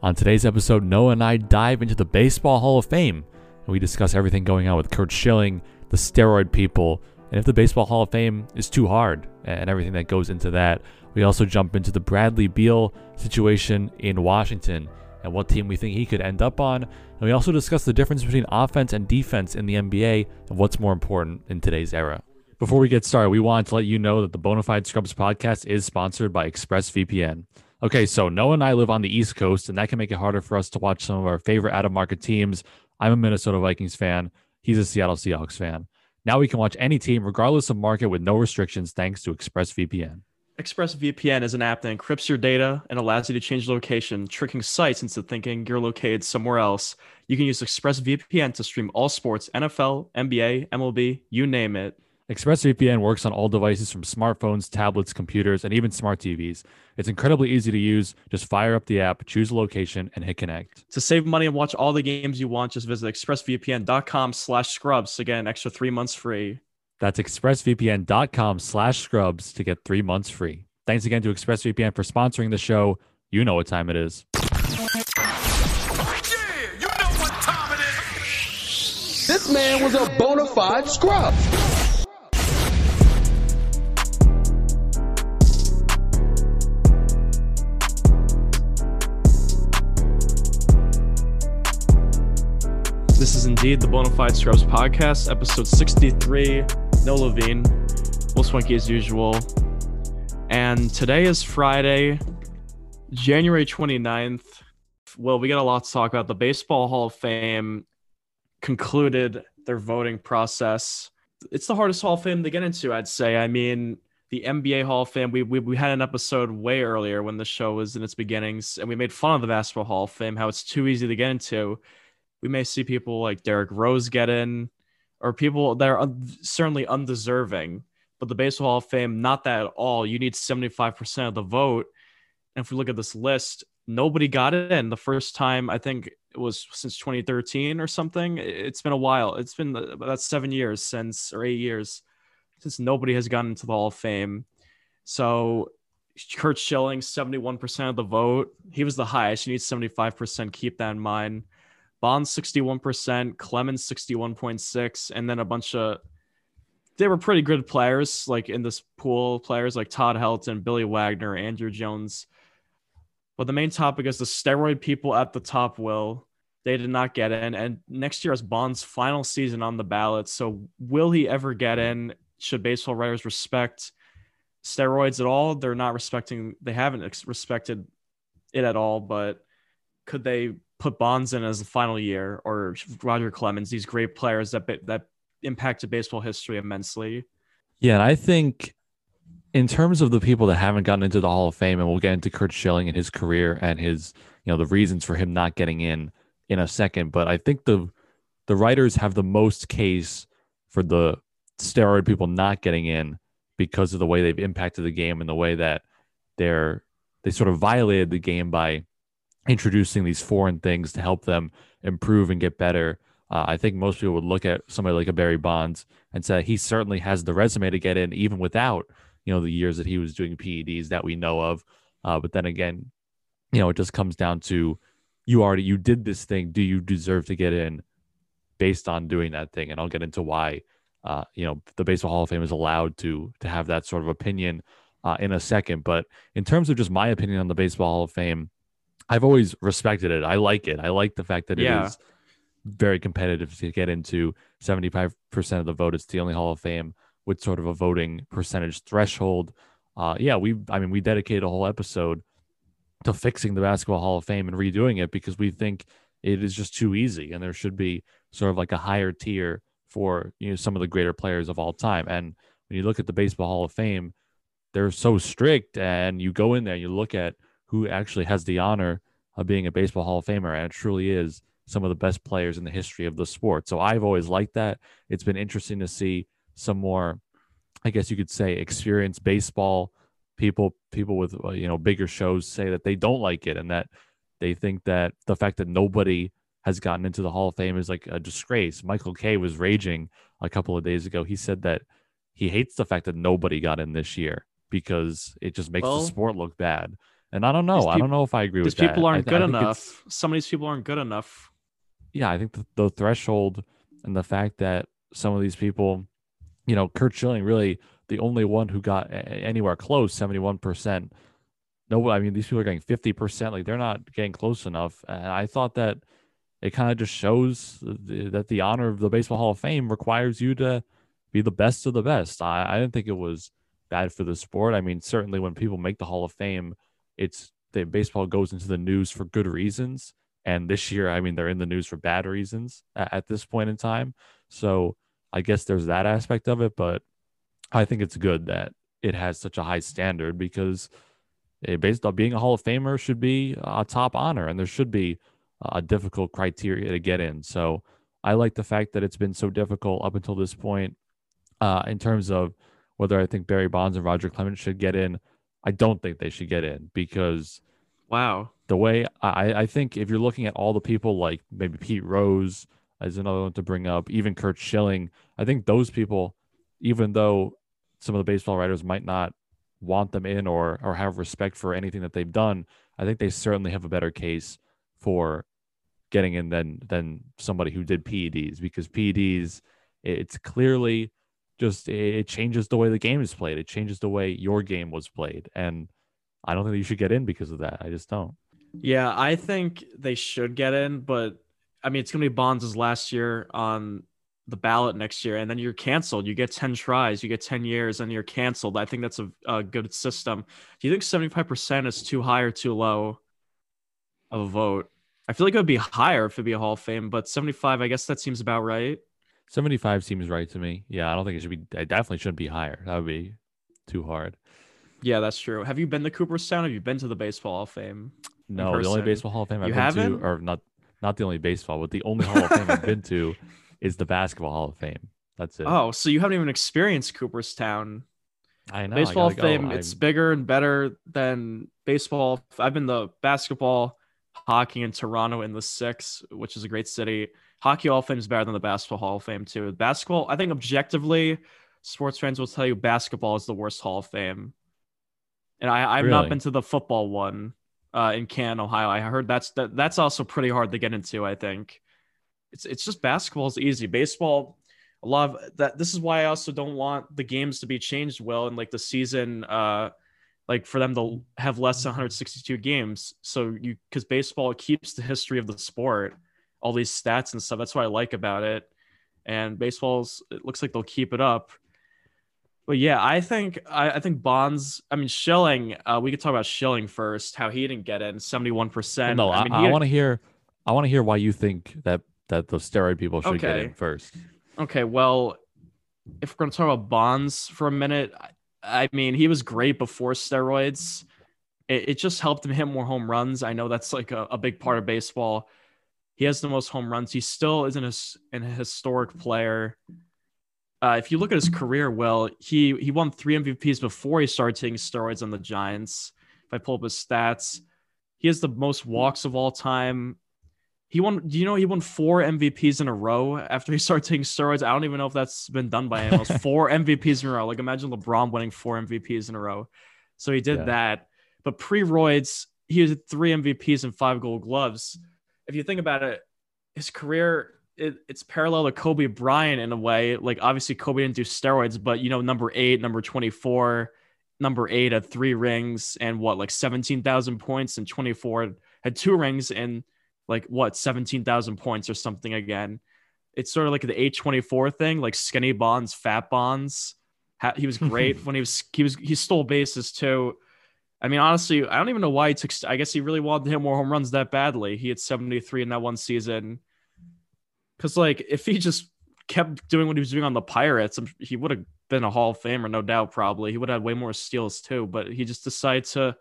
On today's episode, Noah and I dive into the Baseball Hall of Fame and we discuss everything going on with Curt Schilling, the steroid people, and if the Baseball Hall of Fame is too hard and everything that goes into that. We also jump into the Bradley Beal situation in Washington and what team we think he could end up on. And we also discuss the difference between offense and defense in the NBA and what's more important in today's era. Before we get started, we want to let you know that the Bonafide Scrubs podcast is sponsored by ExpressVPN. Okay, so Noah and I live on the East Coast, and that can make it harder for us to watch some of our favorite out of market teams. I'm a Minnesota Vikings fan. He's a Seattle Seahawks fan. Now we can watch any team, regardless of market, with no restrictions, thanks to ExpressVPN. ExpressVPN is an app that encrypts your data and allows you to change location, tricking sites into thinking you're located somewhere else. You can use ExpressVPN to stream all sports, NFL, NBA, MLB, you name it. ExpressVPN works on all devices from smartphones, tablets, computers, and even smart TVs. It's incredibly easy to use. Just fire up the app, choose a location, and hit connect. To save money and watch all the games you want, just visit expressvpn.com slash scrubs. Again, extra three months free. That's expressvpn.com slash scrubs to get three months free. Thanks again to ExpressVPN for sponsoring the show. You know what time it is. This man was a bona fide scrub. Indeed the Bonafide Scrubs podcast, episode 63. Noah Levine, Will Swanky as usual. And today is Friday, January 29th. Well, we got a lot to talk about. The Baseball Hall of Fame concluded their voting process. It's the hardest Hall of Fame to get into, I'd say. I mean, the NBA Hall of Fame, we, we, we had an episode way earlier when the show was in its beginnings, and we made fun of the Basketball Hall of Fame, how it's too easy to get into we may see people like Derrick Rose get in, or people that are un- certainly undeserving. But the Baseball Hall of Fame, not that at all. You need 75% of the vote. And if we look at this list, nobody got it in the first time, I think it was since 2013 or something. It's been a while. It's been uh, about seven years since, or eight years since nobody has gotten into the Hall of Fame. So Curt Schilling, 71% of the vote. He was the highest. You need 75%. Keep that in mind. Bonds 61%, Clemens 61.6, and then a bunch of they were pretty good players like in this pool players like Todd Helton, Billy Wagner, Andruw Jones. But the main topic is the steroid people at the top will. They did not get in. And next year is Bond's final season on the ballot. So will he ever get in? Should baseball writers respect steroids at all? They're not respecting, they haven't respected it at all, but could they put Bonds in as the final year or Roger Clemens, these great players that that impacted baseball history immensely. Yeah, and I think in terms of the people that haven't gotten into the Hall of Fame, and we'll get into Curt Schilling and his career and his, you know, the reasons for him not getting in in a second. But I think the the writers have the most case for the steroid people not getting in because of the way they've impacted the game and the way that they're they sort of violated the game by introducing these foreign things to help them improve and get better. Uh, I think most people would look at somebody like a Barry Bonds and say he certainly has the resume to get in, even without you know the years that he was doing PEDs that we know of. Uh, but then again, you know, it just comes down to you already you did this thing. Do you deserve to get in based on doing that thing? And I'll get into why. Uh, you know, the Baseball Hall of Fame is allowed to to have that sort of opinion uh, in a second. But in terms of just my opinion on the Baseball Hall of Fame, I've always respected it. I like it. I like the fact that yeah. it is very competitive to get into 75% of the vote. It's the only Hall of Fame with sort of a voting percentage threshold. Uh, yeah, we, I mean, we dedicated a whole episode to fixing the Basketball Hall of Fame and redoing it because we think it is just too easy and there should be sort of like a higher tier for, you know, some of the greater players of all time. And when you look at the Baseball Hall of Fame, they're so strict and you go in there, you look at who actually has the honor of being a baseball Hall of Famer, and it truly is some of the best players in the history of the sport. So I've always liked that. It's been interesting to see some more, I guess you could say, experienced baseball people, people with uh, you know bigger shows say that they don't like it and that they think that the fact that nobody has gotten into the Hall of Fame is like a disgrace. Michael Kay was raging a couple of days ago. He said that he hates the fact that nobody got in this year because it just makes well, the sport look bad. And I don't know. These I don't know if I agree with that. people aren't I good it's- enough. Some of these people aren't good enough. yeah, I think the, the threshold and the fact that some of these people, you know, Curt Schilling really the only one who got anywhere close, seventy one percent. No, I mean these people are getting fifty percent. Like they're not getting close enough. And I thought that it kind of just shows th- that the honor of the Baseball Hall of Fame requires you to be the best of the best. I, I didn't think it was bad for the sport. I mean, certainly when people make the Hall of Fame, it's that baseball goes into the news for good reasons. And this year, I mean, they're in the news for bad reasons at, at this point in time. So I guess there's that aspect of it, but I think it's good that it has such a high standard because it, based on being a Hall of Famer should be a top honor, and there should be a difficult criteria to get in. So I like the fact that it's been so difficult up until this point. Uh, in terms of whether I think Barry Bonds and Roger Clemens should get in, I don't think they should get in because Wow. the way I, I think if you're looking at all the people like maybe Pete Rose is another one to bring up, even Curt Schilling, I think those people, even though some of the baseball writers might not want them in or or have respect for anything that they've done, I think they certainly have a better case for getting in than than somebody who did PEDs because PEDs it's clearly just it changes the way the game is played. It changes the way your game was played, and I don't think you should get in because of that. I just don't. Yeah, I think they should get in, but I mean, it's gonna be Bonds' last year on the ballot next year, and then you're canceled. You get ten tries, you get ten years, and you're canceled. I think that's a, a good system. Do you think seventy five percent is too high or too low of a vote? I feel like it would be higher if it'd be a Hall of Fame, but seventy five, I guess that seems about right. 75 seems right to me. Yeah, I don't think it should be. I definitely shouldn't be higher. That would be too hard. Yeah, that's true. Have you been to Cooperstown? Have you been to the Baseball Hall of Fame? No, the only baseball Hall of Fame I've You been haven't? to, or not, not the only baseball, but the only Hall of Fame I've been to is the Basketball Hall of Fame. That's it. Oh, so you haven't even experienced Cooperstown. I know. I baseball Hall of Fame, go. it's I'm- bigger and better than baseball. I've been to basketball, hockey in Toronto in the six, which is a great city. Hockey Hall of Fame is better than the Basketball Hall of Fame too. Basketball, I think objectively, sports fans will tell you basketball is the worst Hall of Fame. And I, I've not been to the football one uh, in Canton, Ohio. I heard that's that, that's also pretty hard to get into. I think it's it's just basketball is easy. Baseball, a lot of that. This is why I also don't want the games to be changed. Well, and like the season, uh, like for them to have less than 162 games. So you because baseball keeps the history of the sport, all these stats and stuff. That's what I like about it. And baseball's it looks like they'll keep it up. But yeah, I think I, I think Bonds. I mean Schilling. Uh, we could talk about Schilling first. How he didn't get in, seventy one percent. no, I, mean, I want to hear. I want to hear why you think that that the steroid people should get in first. Okay, well, if we're gonna talk about Bonds for a minute, I, I mean, he was great before steroids. It, it just helped him hit more home runs. I know that's like a, a big part of baseball. He has the most home runs. He still isn't a, an historic player. Uh, if you look at his career, well, he he won three MVPs before he started taking steroids on the Giants. If I pull up his stats, he has the most walks of all time. He won. Do you know he won four MVPs in a row after he started taking steroids? I don't even know if that's been done by anyone else. four MVPs in a row. Like imagine LeBron winning four MVPs in a row. So he did Yeah. that. But pre-roids, he had three MVPs and five Gold Gloves. If you think about it, his career it, it's parallel to Kobe Bryant in a way. Like obviously Kobe didn't do steroids, but you know number eight, number twenty-four, number eight had three rings and what like seventeen thousand points, and twenty-four had two rings and like what 17,000 points or something again. It's sort of like the A24 thing, like skinny bonds, fat bonds. He was great when he was he was he stole bases too. I mean, honestly, I don't even know why he took. I guess he really wanted to hit more home runs that badly. He had 73 in that one season. Because like, if he just kept doing what he was doing on the Pirates, he would have been a Hall of Famer, no doubt. Probably he would have had way more steals too. But he just decided to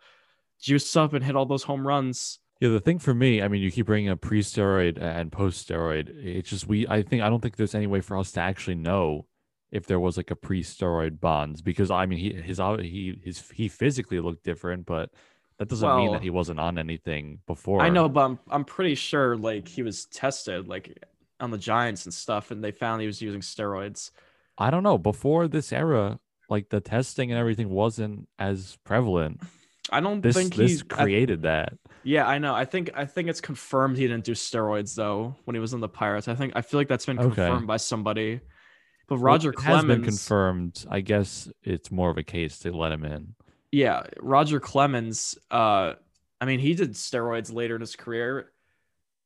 juice up and hit all those home runs. Yeah, the thing for me, I mean, you keep bringing up pre-steroid and post-steroid. It's just we. I think I don't think there's any way for us to actually know if there was like a pre-steroid bonds because I mean, he his he his he physically looked different, but that doesn't mean that he wasn't on anything before. I know, but I'm, I'm pretty sure like he was tested like on the Giants and stuff, and they found he was using steroids. I don't know. Before this era, like the testing and everything wasn't as prevalent. I don't This think this he. I- created that. yeah, I know. I think I think it's confirmed he didn't do steroids though when he was in the Pirates. I think I feel like that's been Okay. confirmed by somebody. But Well, Roger it has been confirmed. I guess it's more of a case to let him in. yeah, Roger Clemens. Uh, I mean, he did steroids later in his career.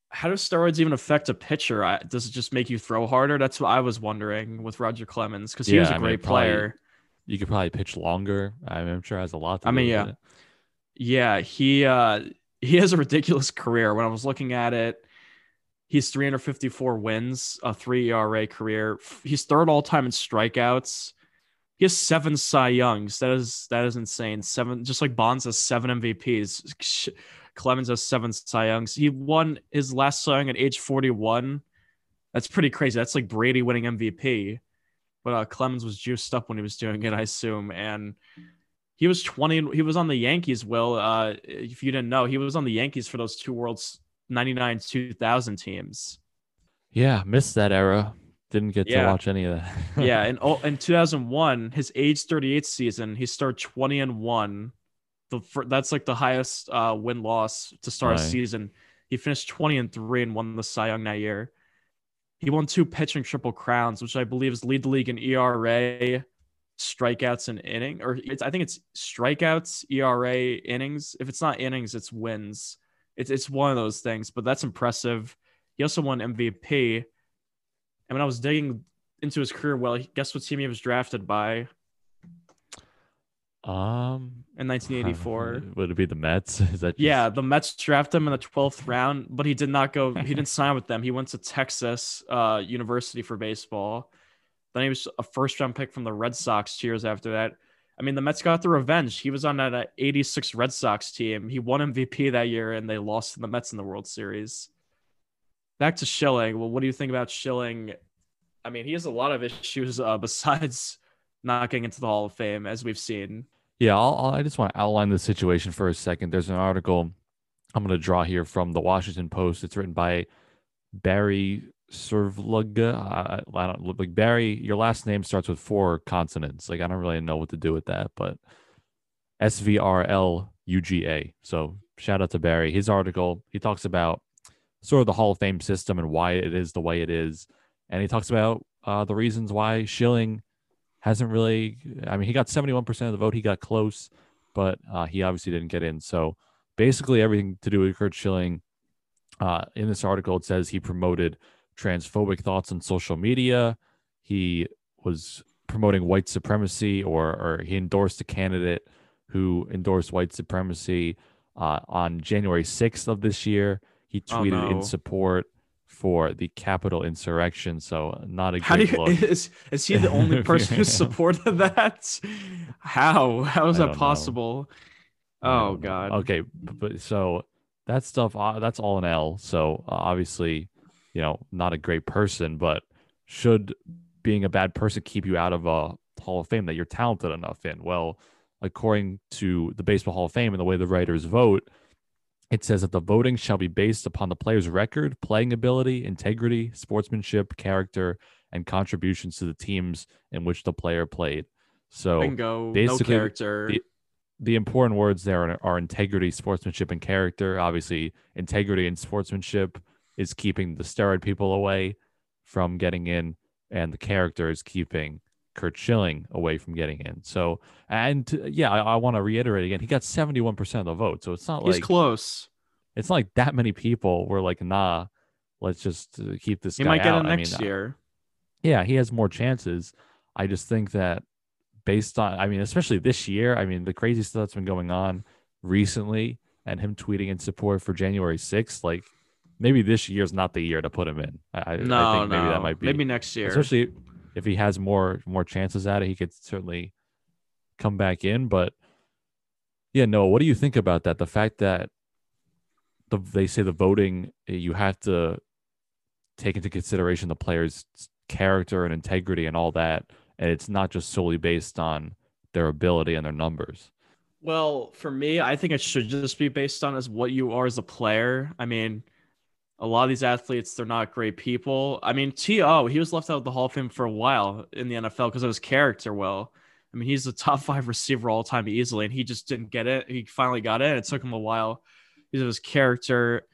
How do steroids even affect a pitcher? I, does it just make you throw harder? That's what I was wondering with Roger Clemens because he was Yeah, a I mean, great it probably- player. You could probably pitch longer. I mean, I'm sure it has a lot to I mean, yeah. Yeah, he uh he has a ridiculous career. When I was looking at it, he's 354 wins, a three ERA career. He's third all time in strikeouts. He has seven Cy Youngs. That is that is insane. Seven, just like Bonds has seven MVPs. Clemens has seven Cy Youngs. He won his last Cy Young at age 41. That's pretty crazy. That's like Brady winning MVP. But uh, Clemens was juiced up when he was doing it, I assume, and he was 20 he was on the yankees will uh if you didn't know he was on the yankees for those two worlds 99 2000 teams. Yeah, missed that era. Didn't get Yeah. to watch any of that. yeah and oh, in 2001 his age 38 season he started 20 and 1 the that's like the highest uh win loss to start a season. He finished 20 and 3 and won the cy young that year. He won two pitching triple crowns which i believe is lead the league in era strikeouts and inning or it's i think it's strikeouts era innings. If it's not innings it's wins it's it's one of those things but that's impressive. He also won mvp and when i was digging into his career well guess what team he was drafted by? Um, in 1984 would it be the Mets? Is that just- yeah the mets drafted him in the 12th round but he did not go he didn't sign with them. He went to texas uh, university for baseball. Then he was a first round pick from the red sox two years after that i mean the mets got the revenge he was on uh, 86 red sox team he won mvp that year and they lost to the mets in the world series back to Schilling. Well, what do you think about Schilling? I mean, he has a lot of issues uh, besides not getting into the Hall of Fame, as we've seen. Yeah, I'll- I just want to outline the situation for a second. There's an article I'm going to draw here from the Washington Post. It's written by Barry Svrluga. I, I don't like Barry. Your last name starts with four consonants. Like I don't really know what to do with that, but S V R L U G A. So shout out to Barry. His article he talks about sort of the Hall of Fame system and why it is the way it is, and he talks about uh, the reasons why Schilling hasn't really. I mean, he got 71% of the vote. He got close, but uh, he obviously didn't get in. So basically, everything to do with Curt Schilling. Uh, in this article, it says he promoted transphobic thoughts on social media. He was promoting white supremacy, or or he endorsed a candidate who endorsed white supremacy. Uh, on January 6th of this year, he Oh, tweeted no. in support for the Capitol insurrection. So not a How do you, is is he the only person who supported that? How how is I that don't know. possible? Oh. God. Okay, but so that stuff uh, that's all an L. So uh, obviously, you know, not a great person, but should being a bad person keep you out of a Hall of Fame that you're talented enough in? Well, according to the Baseball Hall of Fame and the way the writers vote, it says that the voting shall be based upon the player's record, playing ability, integrity, sportsmanship, character, and contributions to the teams in which the player played. So Bingo. No basically, character. the- the important words there are, are integrity, sportsmanship, and character. Obviously, integrity and sportsmanship is keeping the steroid people away from getting in, and the character is keeping Curt Schilling away from getting in. So, and yeah, I, I want to reiterate again, he got seventy one percent of the vote. So it's not He's like close. it's not like that many people were like, nah, let's just uh, keep this He guy might get out. I next mean, year. yeah, he has more chances. I just think that based on, I mean, especially this year, I mean, the crazy stuff that's been going on recently and him tweeting in support for January 6th, like maybe this year's not the year to put him in. I, No, I think no. maybe that might be, Maybe next year. especially if he has more, more chances at it, he could certainly come back in. But yeah, no, what do you think about that? The fact that the, they say the voting, eh, you have to take into consideration the player's character and integrity and all that and it's not just solely based on their ability and their numbers Well, for me, I think it should just be based on as what you are as a player. I mean, a lot of these athletes, they're not great people. I mean, T.O., he was left out of the Hall of Fame for a while in the NFL because of his character. Well, I mean, he's a top five receiver all time easily, and he just didn't get it. He finally got it. It took him a while because of his character.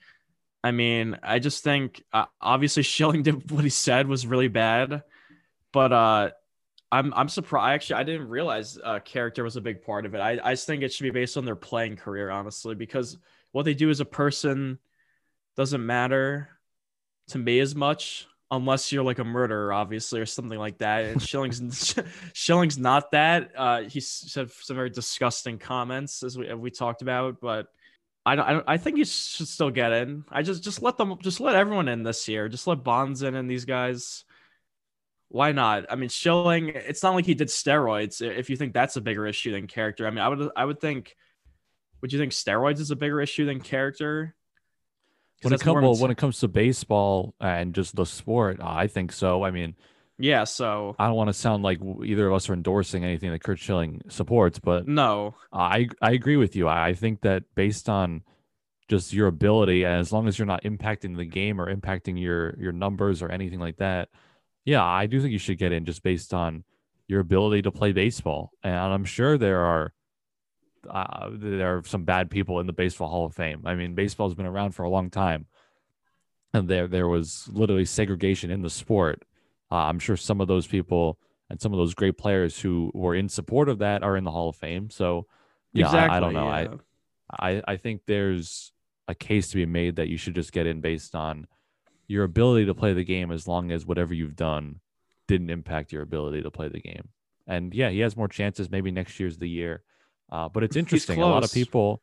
I mean, I just think uh, obviously Schilling did what he said was really bad, but uh, I'm I'm surprised. Actually, I didn't realize uh, character was a big part of it. I I just think it should be based on their playing career, honestly, because what they do as a person doesn't matter to me as much unless you're like a murderer, obviously, or something like that. And Schilling's Schilling's not that. Uh, he said some very disgusting comments as we we talked about, but I don't, I don't. I think he should still get in. I just just let them just let everyone in this year. Just let Bonds in and these guys. Why not? I mean, Schilling. It's not like he did steroids. If you think that's a bigger issue than character, I mean, I would I would think. Would you think steroids is a bigger issue than character? When it, come, well, when it comes to baseball and just the sport, I think so. I mean, yeah. So I don't want to sound like either of us are endorsing anything that Curt Schilling supports, but no, I I agree with you. I think that based on just your ability, and as long as you're not impacting the game or impacting your your numbers or anything like that, yeah, I do think you should get in just based on your ability to play baseball. And I'm sure there are uh, there are some bad people in the Baseball Hall of Fame. I mean, baseball's been around for a long time, and there there was literally segregation in the sport. Uh, I'm sure some of those people and some of those great players who were in support of that are in the Hall of Fame. So, yeah, exactly, I, I, don't know. Yeah. I, I I think there's a case to be made that you should just get in based on your ability to play the game, as long as whatever you've done didn't impact your ability to play the game. And yeah, he has more chances. Maybe next year's the year. Uh, but it's interesting. A lot of people,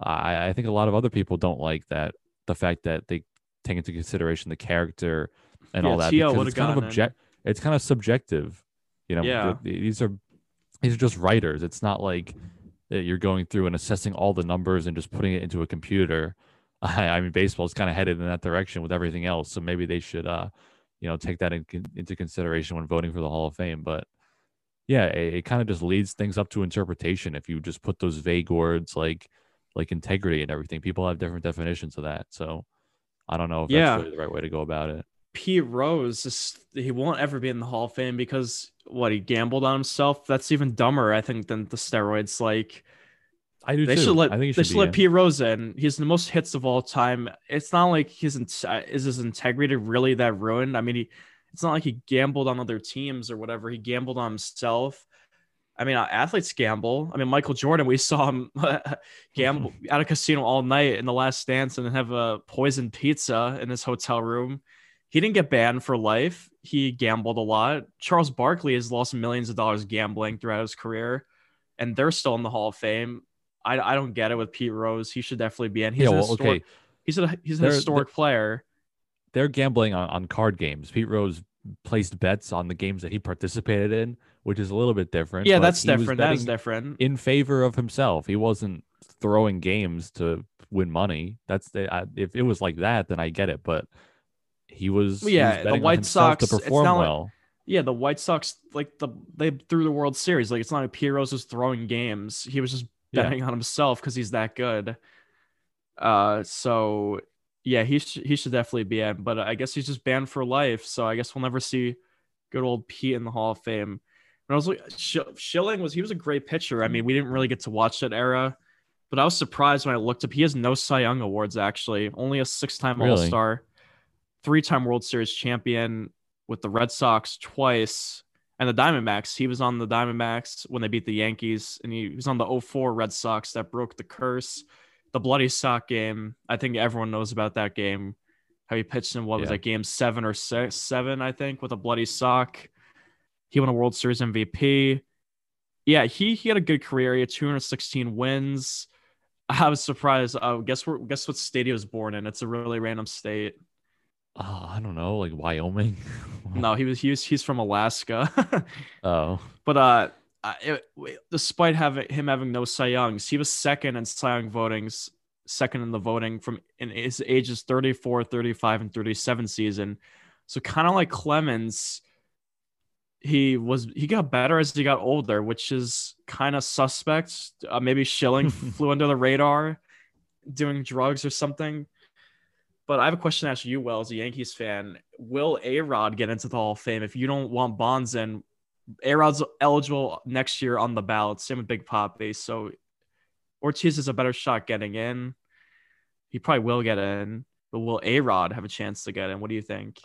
I, I think a lot of other people don't like that the fact that they take into consideration the character and yeah, all that because it's kind of object. It's kind of subjective. You know, yeah. these are these are just writers. It's not like you're going through and assessing all the numbers and just putting it into a computer. I, I mean, baseball's kind of headed in that direction with everything else. So maybe they should, uh, you know, take that in, into consideration when voting for the Hall of Fame. But yeah, it, it kind of just leads things up to interpretation if you just put those vague words like like integrity and everything. People have different definitions of that. So I don't know if yeah. that's really the right way to go about it. Pete Rose, just, he won't ever be in the Hall of Fame because what he gambled on himself. That's even dumber, I think, than the steroids. Like, I do. They too. should let I think they should let Pete Rose in. He's the most hits of all time. It's not like his is his integrity really that ruined. I mean, he it's not like he gambled on other teams or whatever. He gambled on himself. I mean, uh, athletes gamble. I mean, Michael Jordan, we saw him gamble at a casino all night in the last dance and have a poison pizza in his hotel room. He didn't get banned for life. He gambled a lot. Charles Barkley has lost millions of dollars gambling throughout his career, and they're still in the Hall of Fame. I, I don't get it with Pete Rose. He should definitely be in. He's yeah, well, historic, okay. He's a he's an historic player they're gambling on, on card games. Pete Rose placed bets on the games that he participated in, which is a little bit different. Yeah, that's different. That's different. In favor of himself, he wasn't throwing games to win money. That's the, I, if it was like that, then I get it. But he was, well, yeah, he was the White Sox to perform well. Like, yeah, the White Sox like the they threw the World Series. Like it's not like Pete Rose was throwing games. He was just betting yeah. on himself because he's that good. Uh, so yeah, he sh- he should definitely be in, but I guess he's just banned for life. So I guess we'll never see good old Pete in the Hall of Fame. When I was like, Sh- Schilling was he was a great pitcher. I mean, we didn't really get to watch that era, but I was surprised when I looked up. He has no Cy Young awards actually, only a six-time really? All Star, three-time World Series champion with the Red Sox twice, and the Diamondbacks. He was on the Diamondbacks when they beat the Yankees, and he was on the 04 Red Sox that broke the curse the bloody sock game. I think everyone knows about that game. How he pitched in what yeah. was that game seven or six, seven, I think, with a bloody sock. He won a World Series MVP. Yeah, he he had a good career. He had 216 wins. I was surprised. Uh, guess where? Guess what state he was born in? It's a really random state. Oh, I don't know, like Wyoming. no, he was he was he's from Alaska. oh, but uh, uh, it, despite having him having no Cy Youngs, he was second in Cy Young votings, second in the voting from in his ages 34, 35, and 37 season. So kind of like Clemens, he was he got better as he got older, which is kind of suspect. Uh, maybe Schilling flew under the radar, doing drugs or something. But I have a question to ask you, Well, as a Yankees fan. Will A Rod get into the Hall of Fame if you don't want Bonds in? A Rod's eligible next year on the ballot. Same with Big Papi. So Ortiz is a better shot getting in. He probably will get in, but will Arod have a chance to get in? What do you think?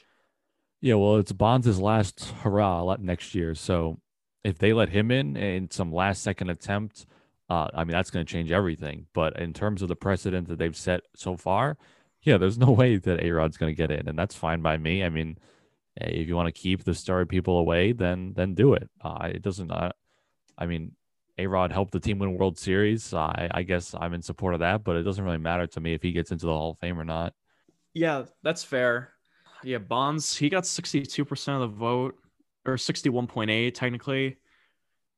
Yeah, well, it's Bonds' last hurrah next year. So if they let him in in some last second attempt, uh, I mean, that's going to change everything. But in terms of the precedent that they've set so far, yeah, there's no way that Arod's going to get in, and that's fine by me. I mean, if you want to keep the starry people away, then then do it. Uh, it doesn't. Uh, I mean, A Rod helped the team win World Series. I, I guess I'm in support of that, but it doesn't really matter to me if he gets into the Hall of Fame or not. Yeah, that's fair. Yeah, Bonds, he got 62% of the vote, or 61.8 technically.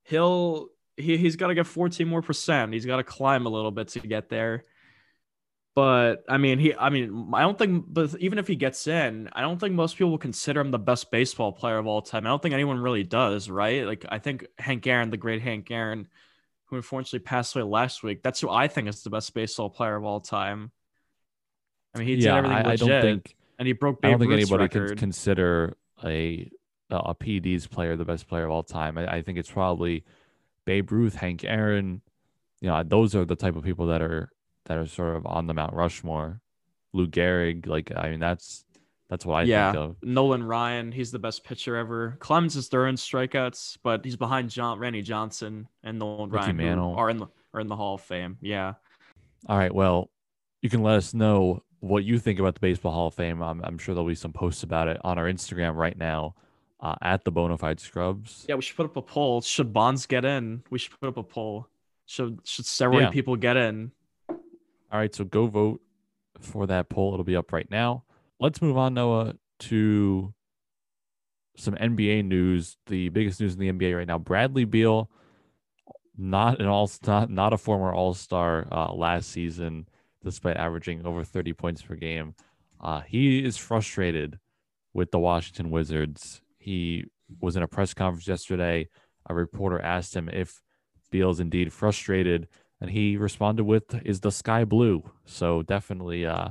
He'll he he's got to get 14 more percent. He's got to climb a little bit to get there. But I mean, he I mean, I don't think but even if he gets in, I don't think most people will consider him the best baseball player of all time. I don't think anyone really does, right? Like I think Hank Aaron, the great Hank Aaron, who unfortunately passed away last week, that's who I think is the best baseball player of all time. I mean, he did yeah, everything I, legit, I don't think and he broke I don't think Ruth's anybody record. can consider a a PD's player the best player of all time. I, I think it's probably Babe Ruth, Hank Aaron. You know, those are the type of people that are that are sort of on the Mount Rushmore. Lou Gehrig, like I mean, that's that's what I yeah, think of. Nolan Ryan, he's the best pitcher ever. Clemens is third in strikeouts, but he's behind John Randy Johnson and Nolan Ricky Ryan, Mantle. are in the are in the Hall of Fame. Yeah, All right, well, you can let us know what you think about the Baseball Hall of Fame. I'm, I'm sure there'll be some posts about it on our Instagram right now uh, at the Bonafide Scrubs. yeah. We should put up a poll. Should Bonds get in? We should put up a poll. Should should steroid Yeah. people get in? All right, so go vote for that poll. It'll be up right now. Let's move on, Noah, to some NBA news. The biggest news in the NBA right now: Bradley Beal, not an all not not a former All Star uh, last season, despite averaging over 30 points per game. Uh, he is frustrated with the Washington Wizards. He was in a press conference yesterday. A reporter asked him if Beal is indeed frustrated and he responded with is the sky blue so definitely uh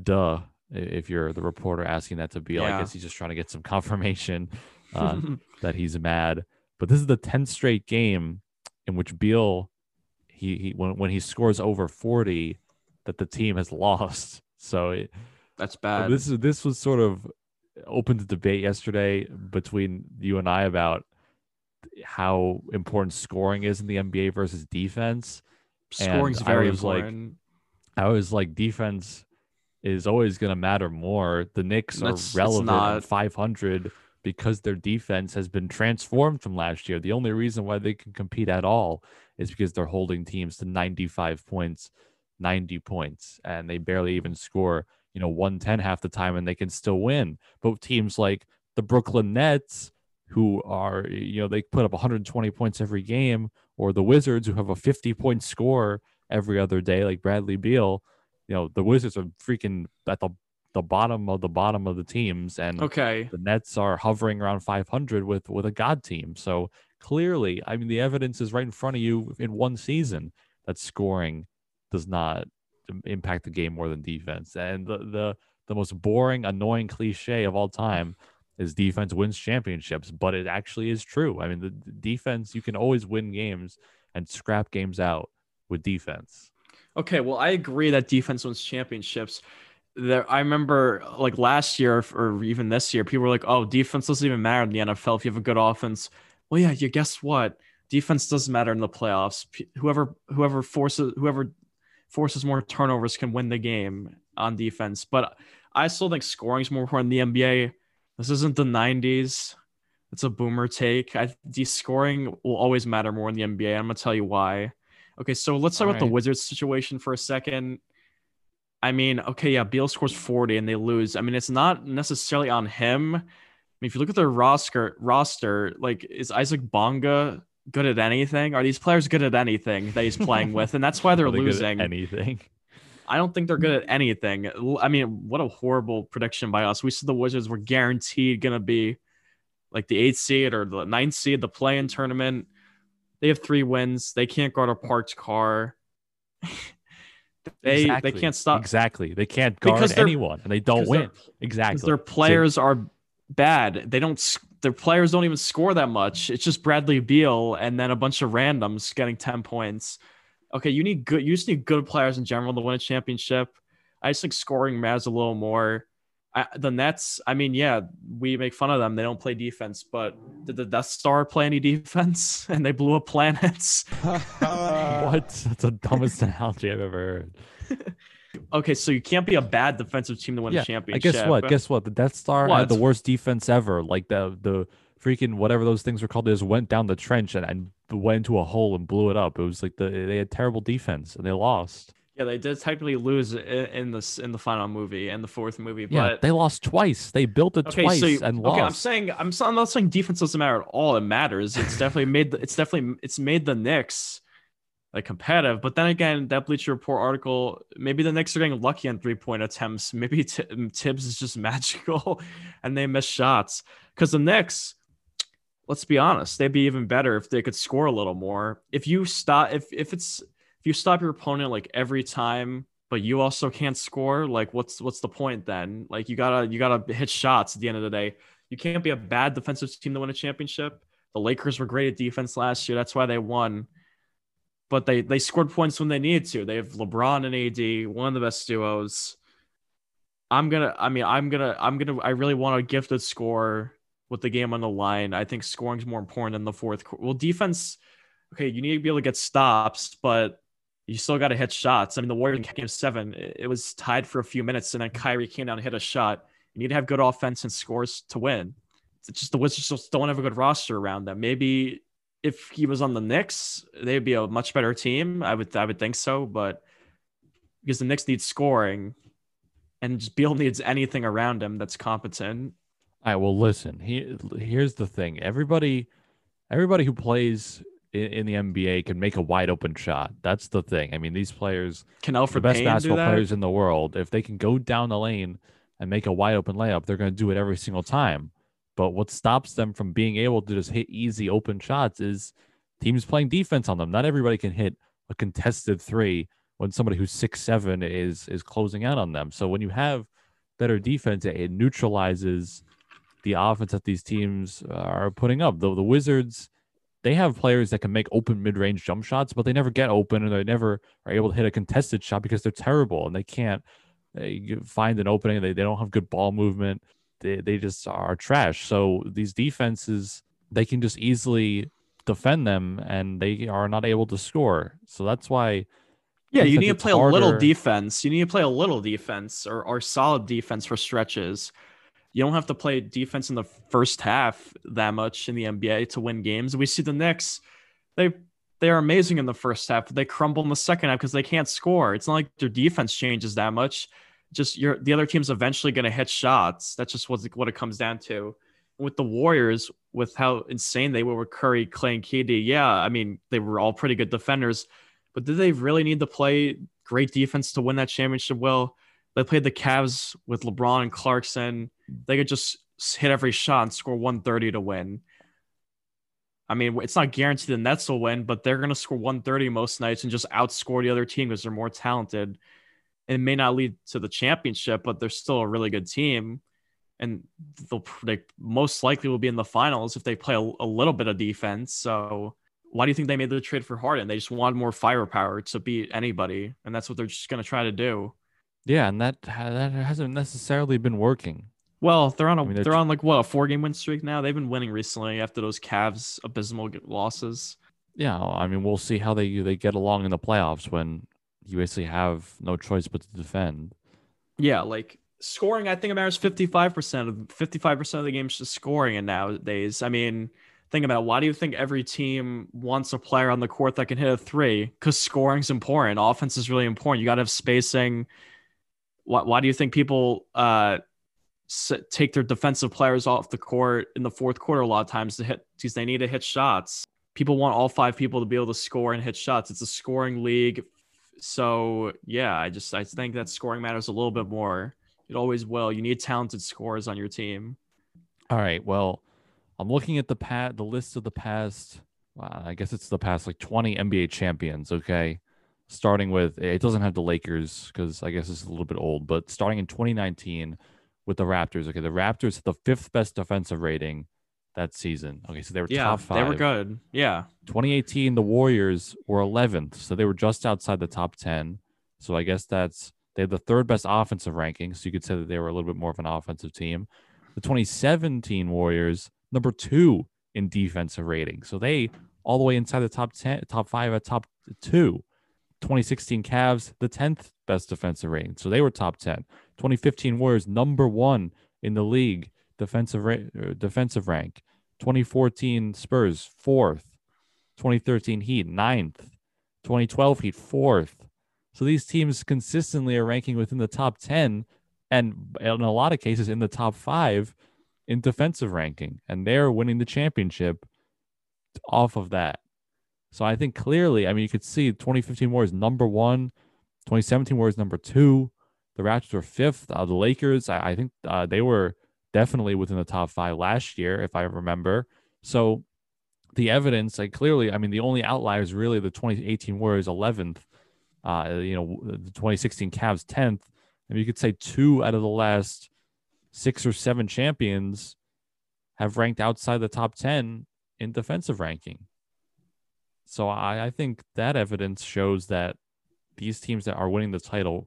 duh if you're the reporter asking that to Beal, i Yeah. guess he's just trying to get some confirmation uh, that he's mad but this is the 10th straight game in which Beal he, he when, when he scores over 40 that the team has lost so it, That's bad. this is this was sort of open to debate yesterday between you and I about how important scoring is in the NBA versus defense. Scoring's and I very was like- important. I was like, defense is always going to matter more. The Knicks are That's- it's relevant not. at 500 because their defense has been transformed from last year. The only reason why they can compete at all is because they're holding teams to 95 points, 90 points, and they barely even score, you know, 110 half the time and they can still win. But teams like the Brooklyn Nets, who are, you know, they put up 120 points every game, or the Wizards, who have a 50 point score every other day, like Bradley Beal, you know, the Wizards are freaking at the the bottom of the bottom of the teams, and Okay. the Nets are hovering around 500 with with a god team. So clearly, I mean, the evidence is right in front of you in one season that scoring does not impact the game more than defense. And the the the most boring, annoying cliche of all time is defense wins championships, but it actually is true. I mean, the, defense you can always win games and scrap games out with defense. Okay, well, I agree that defense wins championships. There, I remember like last year or even this year, people were like, "Oh, defense doesn't even matter in the NFL if you have a good offense." Well, yeah, you guess what? Defense doesn't matter in the playoffs. Whoever whoever forces whoever forces more turnovers can win the game on defense. But I still think scoring is more important in the NBA. This isn't the '90s. It's a boomer take. I the scoring will always matter more in the NBA. I'm gonna tell you why. Okay, so let's talk about the Alright. Wizards situation for a second. I mean, okay, yeah, Beal scores 40 and they lose. I mean, it's not necessarily on him. I mean, if you look at their roster, roster, like is Isaac Bonga good at anything? Are these players good at anything that he's playing with? And that's why they're Are they good at losing. anything. I don't think they're good at anything. I mean, what a horrible prediction by us. We said the Wizards were guaranteed going to be like the eighth seed or the ninth seed, the play in tournament. They have three wins. They can't guard a parked car. they Exactly. they can't stop Exactly. They can't guard anyone and they don't win. Exactly. their players are bad. They don't their players don't even score that much. It's just Bradley Beal and then a bunch of randoms getting 10 points. Okay, you need good you just need good players in general to win a championship. I just think scoring matters a little more. I, the Nets, I mean, yeah, we make fun of them. They don't play defense, but did the Death Star play any defense? And they blew up planets. what? That's the dumbest analogy I've ever heard. okay, so you can't be a bad defensive team to win Yeah, a I championship. guess what? Guess what? The Death Star What? had the worst defense ever. Like the the freaking whatever those things were called. They just went down the trench and, and went into a hole and blew it up. It was like the they had terrible defense and they lost. Yeah, they did technically lose in this in the final movie and the fourth movie, Yeah, but they lost twice. They built it okay, twice so you- and okay, I'm saying I'm, I'm not saying defense doesn't matter at all. It matters. It's definitely made the, it's definitely it's made the Knicks like competitive. But then again, that Bleacher Report article, maybe the Knicks are getting lucky on three point attempts. Maybe T- Thibs is just magical, and they miss shots because the Knicks. Let's be honest, they'd be even better if they could score a little more. If you stop, if if it's if you stop your opponent like every time, but you also can't score, like what's what's the point then? Like you gotta you gotta hit shots at the end of the day. You can't be a bad defensive team to win a championship. The Lakers were great at defense last year. That's why they won. But they they scored points when they needed to. They have LeBron and AD, one of the best duos. I'm gonna. I mean, I'm gonna. I'm gonna. I really want a gifted score with the game on the line. I think scoring's more important than the fourth. quarter. Well, defense. Okay, you need to be able to get stops, but you still got to hit shots. I mean, the Warriors in game seven, it it was tied for a few minutes, and then mm-hmm. Kyrie came down and hit a shot. You need to have good offense and scores to win. It's just the Wizards just don't have a good roster around them. Maybe if he was on the Knicks, they'd be a much better team. I would I would think so, but because the Knicks need scoring, and just Beal needs anything around him that's competent. All right. Well, listen. He, here's the thing. Everybody, everybody who plays in, in the NBA can make a wide open shot. That's the thing. I mean, these players, Can the Alfred best Payne basketball players in the world, if they can go down the lane and make a wide open layup, they're going to do it every single time. But what stops them from being able to just hit easy open shots is teams playing defense on them. Not everybody can hit a contested three when somebody who's six seven is is closing out on them. So when you have better defense, it neutralizes the offense that these teams are putting up. Though the Wizards, they have players that can make open mid range jump shots, but they never get open and they never are able to hit a contested shot because they're terrible and they can't uh, find an opening. They, they don't have good ball movement. They, they just are trash. So these defenses, they can just easily defend them and they are not able to score. So that's why Yeah, you need to play a little defense. You need to play a little defense or, or solid defense for stretches. You don't have to play defense in the first half that much in the NBA to win games. We see the Knicks, they they are amazing in the first half, but they crumble in the second half because they can't score. It's not like their defense changes that much. Just your the other team's eventually going to hit shots. That's just what what it comes down to. With the Warriors, with how insane they were with Curry, Clay, and KD, yeah, I mean they were all pretty good defenders, but did they really need to play great defense to win that championship? Well, they played the Cavs with LeBron and Clarkson. They could just hit every shot and score 130 to win. I mean, it's not guaranteed the Nets will win, but they're going to score 130 most nights and just outscore the other team because they're more talented. It may not lead to the championship, but they're still a really good team. And they'll they most likely will be in the finals if they play a, a little bit of defense. So why do you think they made the trade for Harden? They just wanted more firepower to beat anybody, and that's what they're just going to try to do. Yeah, and that that hasn't necessarily been working. Well, they're on a I mean, they're they're on like what a four game win streak now. They've been winning recently after those Cavs abysmal losses. Yeah, I mean, we'll see how they they get along in the playoffs when you basically have no choice but to defend. Yeah, like scoring, I think it matters fifty five percent of fifty five percent of the game's just scoring. And nowadays, I mean, think about it. why do you think every team wants a player on the court that can hit a three? Because scoring's important. Offense is really important. You got to have spacing. Why, why do you think people uh take their defensive players off the court in the fourth quarter a lot of times to hit because they need to hit shots. People want all five people to be able to score and hit shots. It's a scoring league. So yeah, I just I think that scoring matters a little bit more. It always will. You need talented scorers on your team. All right, well, I'm looking at the pat the list of the past. Wow, I guess it's the past like 20 NBA champions. Okay, starting with it doesn't have the Lakers because I guess it's a little bit old, but starting in 2019 with the Raptors. Okay, the Raptors had the fifth best defensive rating that season. Okay, so they were Yeah, top five. they were good. Yeah. 2018, the Warriors were 11th, so they were just outside the top 10. So I guess that's they had the third best offensive ranking. So you could say that they were a little bit more of an offensive team. The 2017 Warriors, number two in defensive rating. So they all the way inside the top 10, top five at top two. 2016 Cavs, the 10th best defensive rating. So they were top 10. 2015 Warriors, number one in the league defensive ra- uh, defensive rank. 2014 Spurs, fourth. 2013 Heat, ninth. 2012 Heat, fourth. So these teams consistently are ranking within the top 10 and in a lot of cases in the top five in defensive ranking. And they're winning the championship off of that. So I think clearly, I mean, you could see 2015 Warriors number one, 2017 Warriors number two. The Raptors were fifth. Uh, the Lakers, I, I think uh, they were definitely within the top five last year, if I remember. So the evidence, like clearly, I mean, the only outlier is really the 2018 Warriors 11th, uh, you know, the 2016 Cavs 10th. I mean, you could say two out of the last six or seven champions have ranked outside the top 10 in defensive ranking. So I, I think that evidence shows that these teams that are winning the title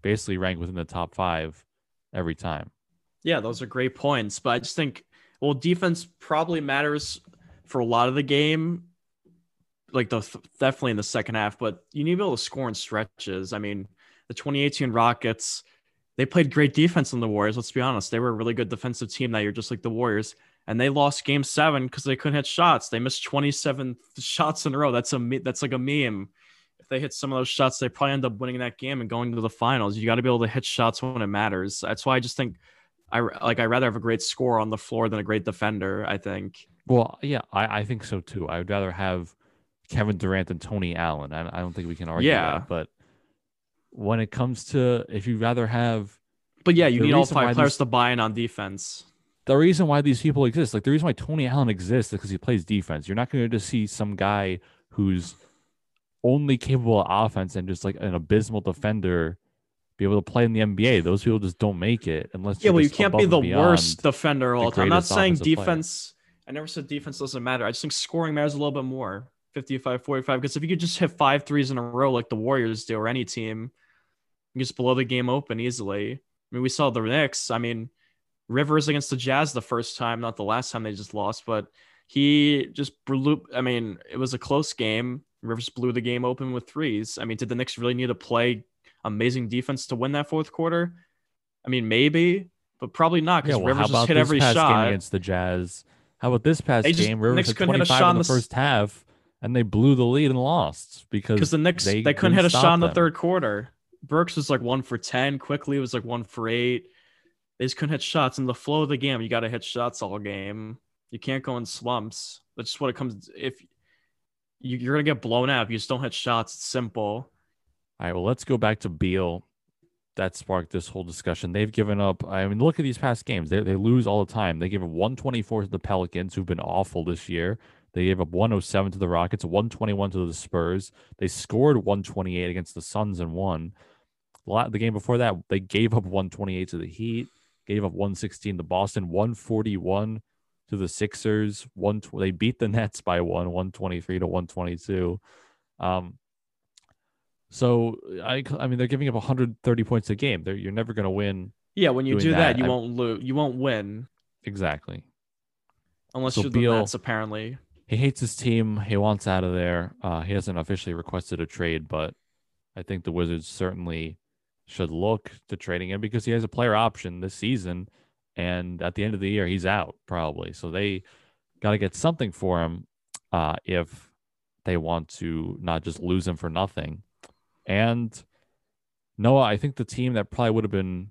basically rank within the top five every time. Yeah, those are great points. But I just think, well, defense probably matters for a lot of the game, like the definitely in the second half. But you need to be able to score in stretches. I mean, the 2018 Rockets, they played great defense on the Warriors. Let's be honest, they were a really good defensive team that year, just like the Warriors. And they lost Game Seven because they couldn't hit shots. They missed 27 shots in a row. That's a that's like a meme. If they hit some of those shots, they probably end up winning that game and going to the finals. You got to be able to hit shots when it matters. That's why I just think I like I rather have a great score on the floor than a great defender. I think. Well, yeah, I, I think so too. I would rather have Kevin Durant and Tony Allen. I, I don't think we can argue Yeah. that. But when it comes to if you'd rather have But yeah, you need all five players these- to buy in on defense. The reason why these people exist, like the reason why Tony Allen exists, is because he plays defense. You're not going to just see some guy who's only capable of offense and just like an abysmal defender be able to play in the NBA. Those people just don't make it unless Yeah, well, you can't be the worst defender all the time. I'm not saying offensive player. defense. I never said defense doesn't matter. I just think scoring matters a little bit more. 55 45. Because if you could just hit five threes in a row like the Warriors do or any team, you just blow the game open easily. I mean, we saw the Knicks. I mean, Rivers against the Jazz the first time, not the last time they just lost, but he just blew. I mean, it was a close game. Rivers blew the game open with threes. I mean, did the Knicks really need to play amazing defense to win that fourth quarter? I mean, maybe, but probably not because Yeah, well, Rivers how just hit this every past game shot. against the Jazz? How about this past just- game? Rivers Knicks had couldn't hit a 25 shot in the the first half, and they blew the lead and lost because the Knicks they, they couldn't hit a shot in the them. third quarter. Burks was like one for ten. Quickley was like one for eight. They just couldn't hit shots in the flow of the game. You got to hit shots all game. You can't go in slumps. That's just what it comes. To. If you, you're gonna get blown out if you just don't hit shots, it's simple. All right, well, let's go back to Beal. That sparked this whole discussion. They've given up. I mean, look at these past games. They, they lose all the time. They gave up 124 to the Pelicans, who've been awful this year. They gave up 107 to the Rockets, 121 to the Spurs. They scored 128 against the Suns and won. The game before that, they gave up 128 to the Heat, gave up 116 to Boston, 141 to the Sixers. One they beat the Nets by one, 123 to 122. Um, so I, I mean, they're giving up 130 points a game. They're, you're never going to win. Yeah, when you do that, that, you I- won't lose. You won't win Exactly. unless So you're Beal- the Nets. Apparently, He hates his team. He wants out of there. Uh, he hasn't officially requested a trade, but I think the Wizards certainly should look to trading him because he has a player option this season, and at the end of the year, he's out probably. So they got to get something for him uh, if they want to not just lose him for nothing. And Noah, I think the team that probably would have been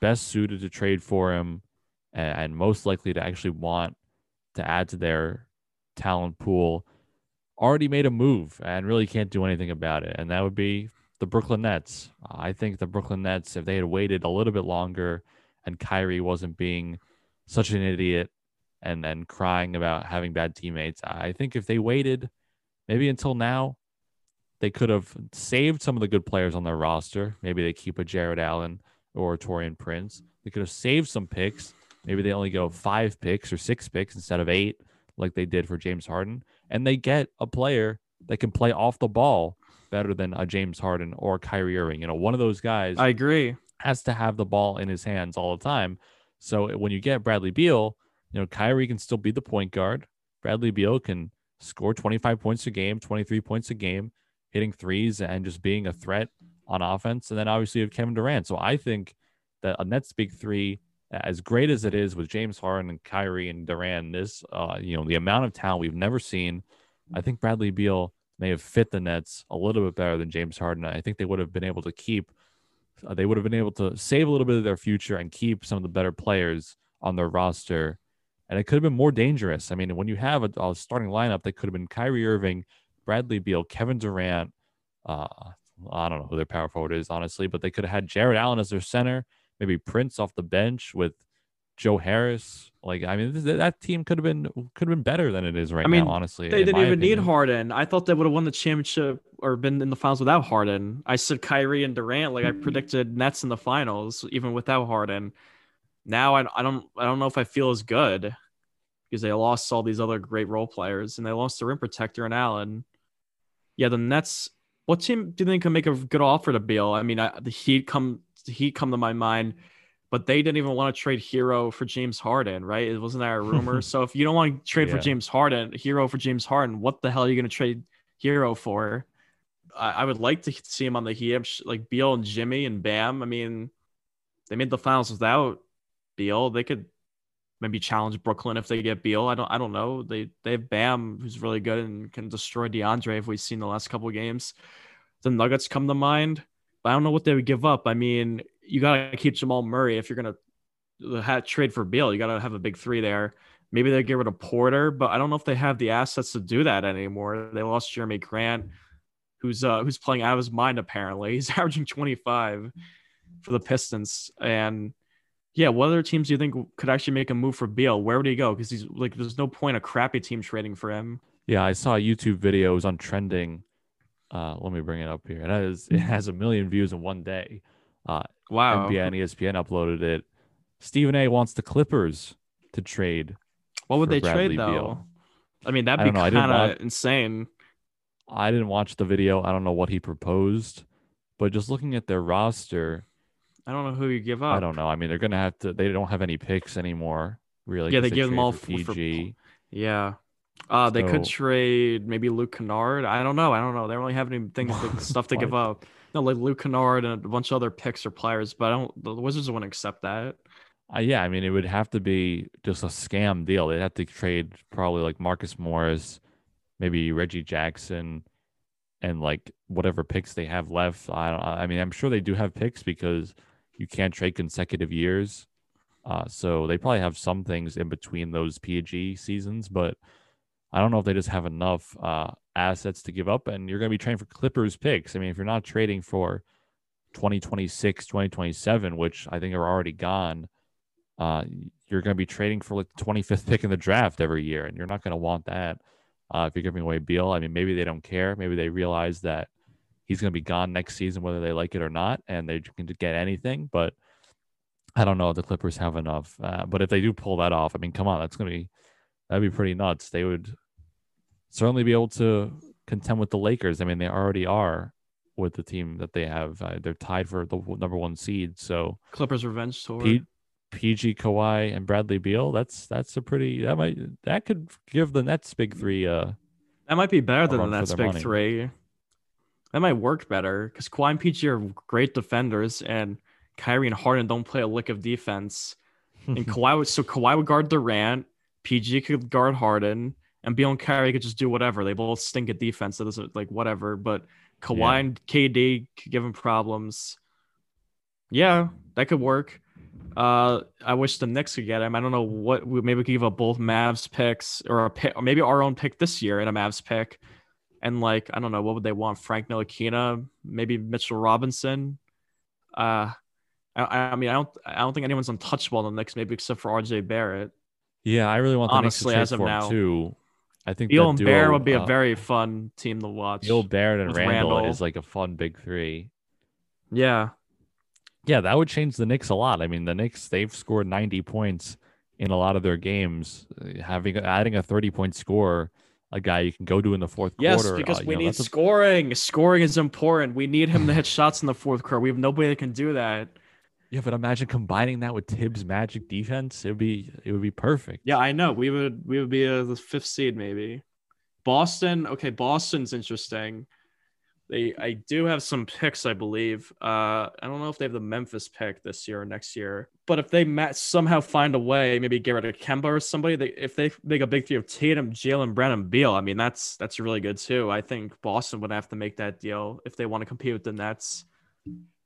best suited to trade for him and, and most likely to actually want to add to their talent pool already made a move and really can't do anything about it. And that would be the Brooklyn Nets. I think the Brooklyn Nets, if they had waited a little bit longer and Kyrie wasn't being such an idiot and then crying about having bad teammates, I think if they waited maybe until now, they could have saved some of the good players on their roster. Maybe they keep a Jarrett Allen or a Taurean Prince. They could have saved some picks Maybe they only go five picks or six picks instead of eight, like they did for James Harden, and they get a player that can play off the ball better than a James Harden or Kyrie Irving. You know, one of those guys I agree. has to have the ball in his hands all the time. So when you get Bradley Beal, you know, Kyrie can still be the point guard. Bradley Beal can score 25 points a game, 23 points a game, hitting threes and just being a threat on offense. And then obviously you have Kevin Durant. So I think that a Nets big three, as great as it is with James Harden and Kyrie and Durant, this, uh, you know, the amount of talent we've never seen. I think Bradley Beal may have fit the Nets a little bit better than James Harden. I think they would have been able to keep, uh, they would have been able to save a little bit of their future and keep some of the better players on their roster. And it could have been more dangerous. I mean, when you have a, a starting lineup that could have been Kyrie Irving, Bradley Beal, Kevin Durant, uh, I don't know who their power forward is, honestly, but they could have had Jarrett Allen as their center, maybe Prince off the bench with Joe Harris. Like, I mean, th- that team could have been could have been better than it is right I mean, now. Honestly, They didn't even need opinion. Harden. I thought they would have won the championship or been in the finals without Harden. I said Kyrie and Durant, like I mm-hmm. predicted Nets in the finals, even without Harden. Now I, I don't I don't know if I feel as good because they lost all these other great role players and they lost the rim protector and Allen. Yeah, the Nets. What team do you think can make a good offer to Beal? I mean, I, the Heat come the Heat come to my mind, but they didn't even want to trade Herro for James Harden, right? It wasn't that a rumor. so if you don't want to trade for James Harden, Herro for James Harden, what the hell are you going to trade Herro for? I, I would like to see him on the Heat, like Beal and Jimmy and Bam. I mean, they made the finals without Beal. They could maybe challenge Brooklyn if they get Beal. I don't I don't know. They they have Bam who's really good and can destroy DeAndre if we've seen the last couple of games. The Nuggets come to mind, but I don't know what they would give up. I mean, you gotta keep Jamal Murray if you're gonna ha- trade for Beal. You gotta have a big three there. Maybe they get rid of Porter, but I don't know if they have the assets to do that anymore. They lost Jerami Grant, who's uh who's playing out of his mind apparently. He's averaging 25 for the Pistons. And yeah, what other teams do you think could actually make a move for Beal? Where would he go? Because he's like, there's no point a crappy team trading for him. Yeah, I saw a YouTube video. It was on trending. Uh, let me bring it up here. It has it has a million views in one day. Uh, Wow. NBA and ESPN uploaded it. Stephen A. wants the Clippers to trade. What would they Bradley trade though? Beal. I mean, that'd I be don't know. I didn't kind of insane. I didn't watch the video. I don't know what he proposed, but just looking at their roster, I don't know who you give up. I don't know. I mean, they're gonna have to. They don't have any picks anymore, really. Yeah, they give them all for PG. Yeah. Uh, they could trade maybe Luke Kennard. I don't know. I don't know. They don't really have any things, to, stuff to give up. No, like Luke Kennard and a bunch of other picks or players, but I don't. The Wizards wouldn't accept that. Uh, yeah, I mean, it would have to be just a scam deal. They'd have to trade probably like Marcus Morris, maybe Reggie Jackson, and like whatever picks they have left. I don't. I mean, I'm sure they do have picks because you can't trade consecutive years. Uh, so they probably have some things in between those PG seasons, but I don't know if they just have enough uh, assets to give up. And you're going to be trading for Clippers picks. I mean, if you're not trading for 2026, 2027, which I think are already gone, uh, you're going to be trading for like the 25th pick in the draft every year, and you're not going to want that uh, if you're giving away Beal. I mean, maybe they don't care. Maybe they realize that he's going to be gone next season, whether they like it or not, and they can get anything. But I don't know if the Clippers have enough. Uh, but if they do pull that off, I mean, come on, that's going to be that'd be pretty nuts. They would certainly be able to contend with the Lakers. I mean, they already are with the team that they have. Uh, they're tied for the number one seed. So Clippers revenge tour. P- PG Kawhi and Bradley Beal. That's that's a pretty that might that could give the Nets big three. Uh, That might be better than the Nets big money. three. That might work better because Kawhi and PG are great defenders, and Kyrie and Harden don't play a lick of defense. And Kawhi would so Kawhi would guard Durant, PG could guard Harden, and Beal and Kyrie could just do whatever. They both stink at defense. That doesn't like whatever. But Kawhi Yeah. and KD could give him problems. Yeah, that could work. Uh, I wish the Knicks could get him. I don't know what we maybe we could give up both Mavs picks or a pick, or maybe our own pick this year and a Mavs pick. And like, I don't know, what would they want? Frank Ntilikina, maybe Mitchell Robinson. Uh, I, I mean, I don't, I don't think anyone's untouchable in the Knicks, maybe except for RJ Barrett. Yeah, I really want the Honestly, Knicks as of now. too. I think Beal and duo, Barrett would be a uh, very fun team to watch. Beal, Barrett, and Randle, Randle. is like a fun big three. Yeah, Yeah, that would change the Knicks a lot. I mean, the Knicks they've scored 90 points in a lot of their games, having adding a 30 point score, a guy you can go to in the fourth Yes, quarter. because uh, we know, need that's a- scoring. Scoring is important. We need him to hit shots in the fourth quarter. We have nobody that can do that. Yeah, but imagine combining that with Thibs' magic defense. It would be it would be perfect. Yeah, I know. We would we would be uh, the fifth seed maybe. Boston, okay, Boston's interesting. They I do have some picks, I believe. Uh, I don't know if they have the Memphis pick this year or next year, but if they somehow find a way, maybe get rid of Kemba or somebody, they, if they make a big three of Tatum, Jaylen Brown, Beal, I mean that's that's really good too. I think Boston would have to make that deal if they want to compete with the Nets.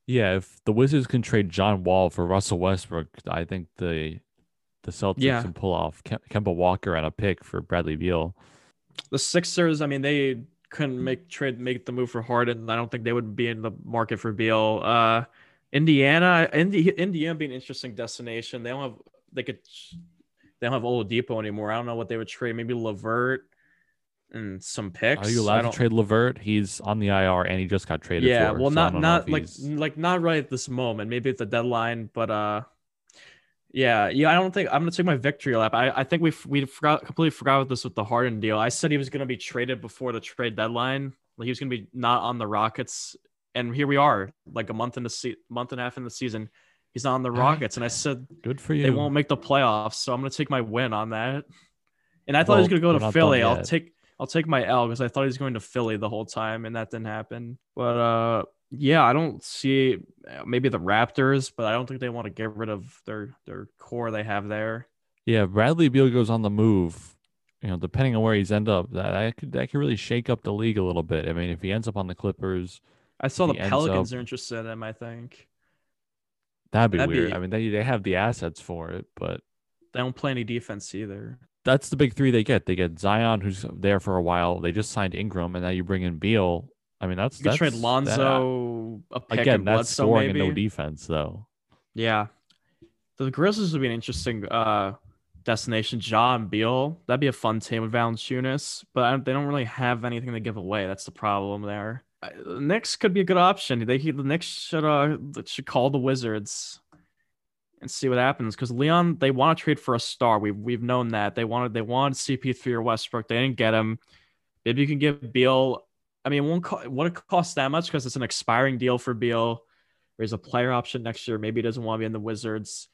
Yeah, if the Wizards can trade John Wall for Russell Westbrook, I think the the Celtics Yeah. can pull off Kem- Kemba Walker and a pick for Bradley Beal. The Sixers, I mean, they couldn't make trade make the move for Harden. I don't think they would be in the market for Beal. Uh, Indiana, Indi- Indiana being an interesting destination. They don't have they could they don't have Oladipo anymore. I don't know what they would trade. Maybe LeVert and some picks. Are you I allowed to trade LeVert? He's on the IR and he just got traded. Yeah, for, well, so not not like he's- like not right at this moment. Maybe at the deadline, but uh, yeah, yeah. I don't think I'm gonna take my victory lap. I, I think we we forgot completely forgot about this with the Harden deal. I said he was gonna be traded before the trade deadline. Like he was gonna be not on the Rockets, and here we are, like a month in the se- month and a half in the season. He's on the Rockets, and I said good for you. they won't make the playoffs, so I'm gonna take my win on that. And I thought he was gonna go to Philly. I'll take I'll take my L because I thought he was going to Philly the whole time, and that didn't happen. But uh, yeah, I don't see uh, maybe the Raptors, but I don't think they want to get rid of their their core they have there. Yeah, Bradley Beal goes on the move. You know, depending on where he's end up, that, that could that could really shake up the league a little bit. I mean, if he ends up on the Clippers, I saw the Pelicans up- are interested in him. I think that'd be That'd weird. be- I mean, they they have the assets for it, but they don't play any defense either. That's the big three they get. They get Zion, who's there for a while. They just signed Ingram, and now you bring in Beal. I mean, that's You could trade that's- Lonzo, a That, pick, again, that's Bledsoe, scoring maybe. and no defense, though. Yeah. The Grizzlies would be an interesting uh destination. John Beal. That'd be a fun team with Valanciunas, but I, they don't really have anything to give away. That's the problem there. The Knicks could be a good option. They the Knicks should uh should call the Wizards and see what happens because Leon they want to trade for a star. We've we've known that they wanted they wanted CP3 or Westbrook. They didn't get him. Maybe you can give Beal. I mean, it won't co- would it cost that much because it's an expiring deal for Beal. There's a player option next year. Maybe he doesn't want to be in the Wizards.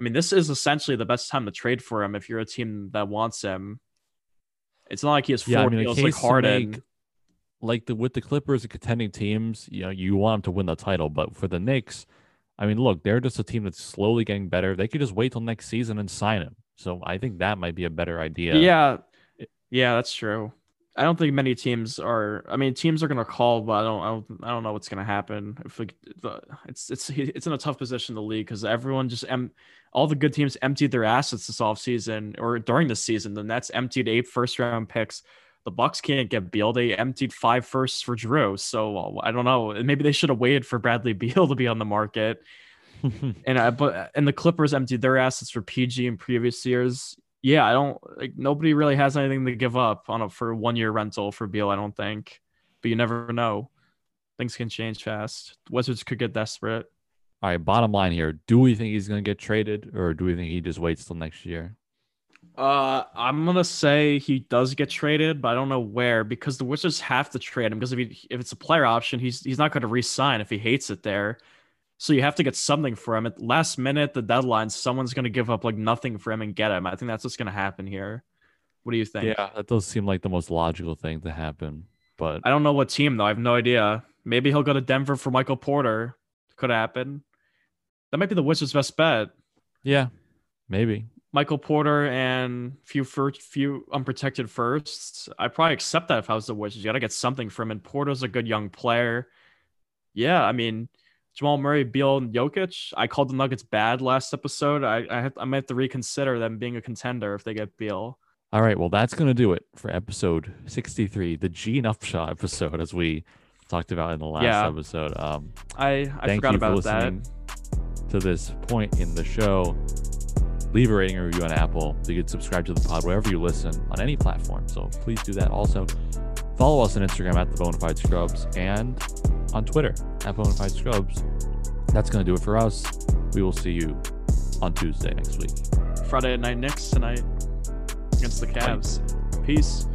I mean, this is essentially the best time to trade for him if you're a team that wants him. It's not like he has four Yeah, I mean, deals like Harden. make- Like the with the Clippers and contending teams, you know, you want them to win the title, but for the Knicks, I mean, look, they're just a team that's slowly getting better. They could just wait till next season and sign him. So I think that might be a better idea. Yeah. yeah, that's true. I don't think many teams are. I mean, teams are gonna call, but I don't. I don't. I don't know what's gonna happen. If the, it's it's it's in a tough position in the league because everyone just em, all the good teams emptied their assets this offseason or during the season. The Nets emptied eight first round picks. The Bucks can't get Beal. They emptied five firsts for Jrue. So uh, I don't know. Maybe they should have waited for Bradley Beal to be on the market. and I, but uh, and the Clippers emptied their assets for PG in previous years. Yeah, I don't like nobody really has anything to give up on a for one year rental for Beal. I don't think, but you never know. Things can change fast. Wizards could get desperate. All right, bottom line here. Do we think he's going to get traded or do we think he just waits till next year? Uh, I'm gonna say he does get traded, but I don't know where because the Wizards have to trade him because if he, if it's a player option, he's he's not going to re-sign if he hates it there. So you have to get something for him at last minute, the deadline. Someone's going to give up like nothing for him and get him. I think that's what's going to happen here. What do you think? Yeah, that does seem like the most logical thing to happen. But I don't know what team though. I have no idea. Maybe he'll go to Denver for Michael Porter. Could happen. That might be the Wizards' best bet. yeah, maybe. Michael Porter and few first, few unprotected firsts. I'd probably accept that if I was the Wizards. You got to get something from him. Porter's a good young player. Yeah, I mean, Jamal Murray, Beal, and Jokic. I called the Nuggets bad last episode. I I, have, I might have to reconsider them being a contender if they get Beal. All right, well, that's going to do it for episode 63, the Gene Upshaw episode, as we talked about in the last Yeah. episode. Um, I I forgot about that. to this point in the show. Leave a rating or review on Apple. You can subscribe to the pod wherever you listen on any platform. So please do that. Also, follow us on Instagram at the Bonafide Scrubs and on Twitter at Bonafide Scrubs. That's going to do it for us. We will see you on Tuesday next week. Friday night Knicks tonight against the Cavs. Peace.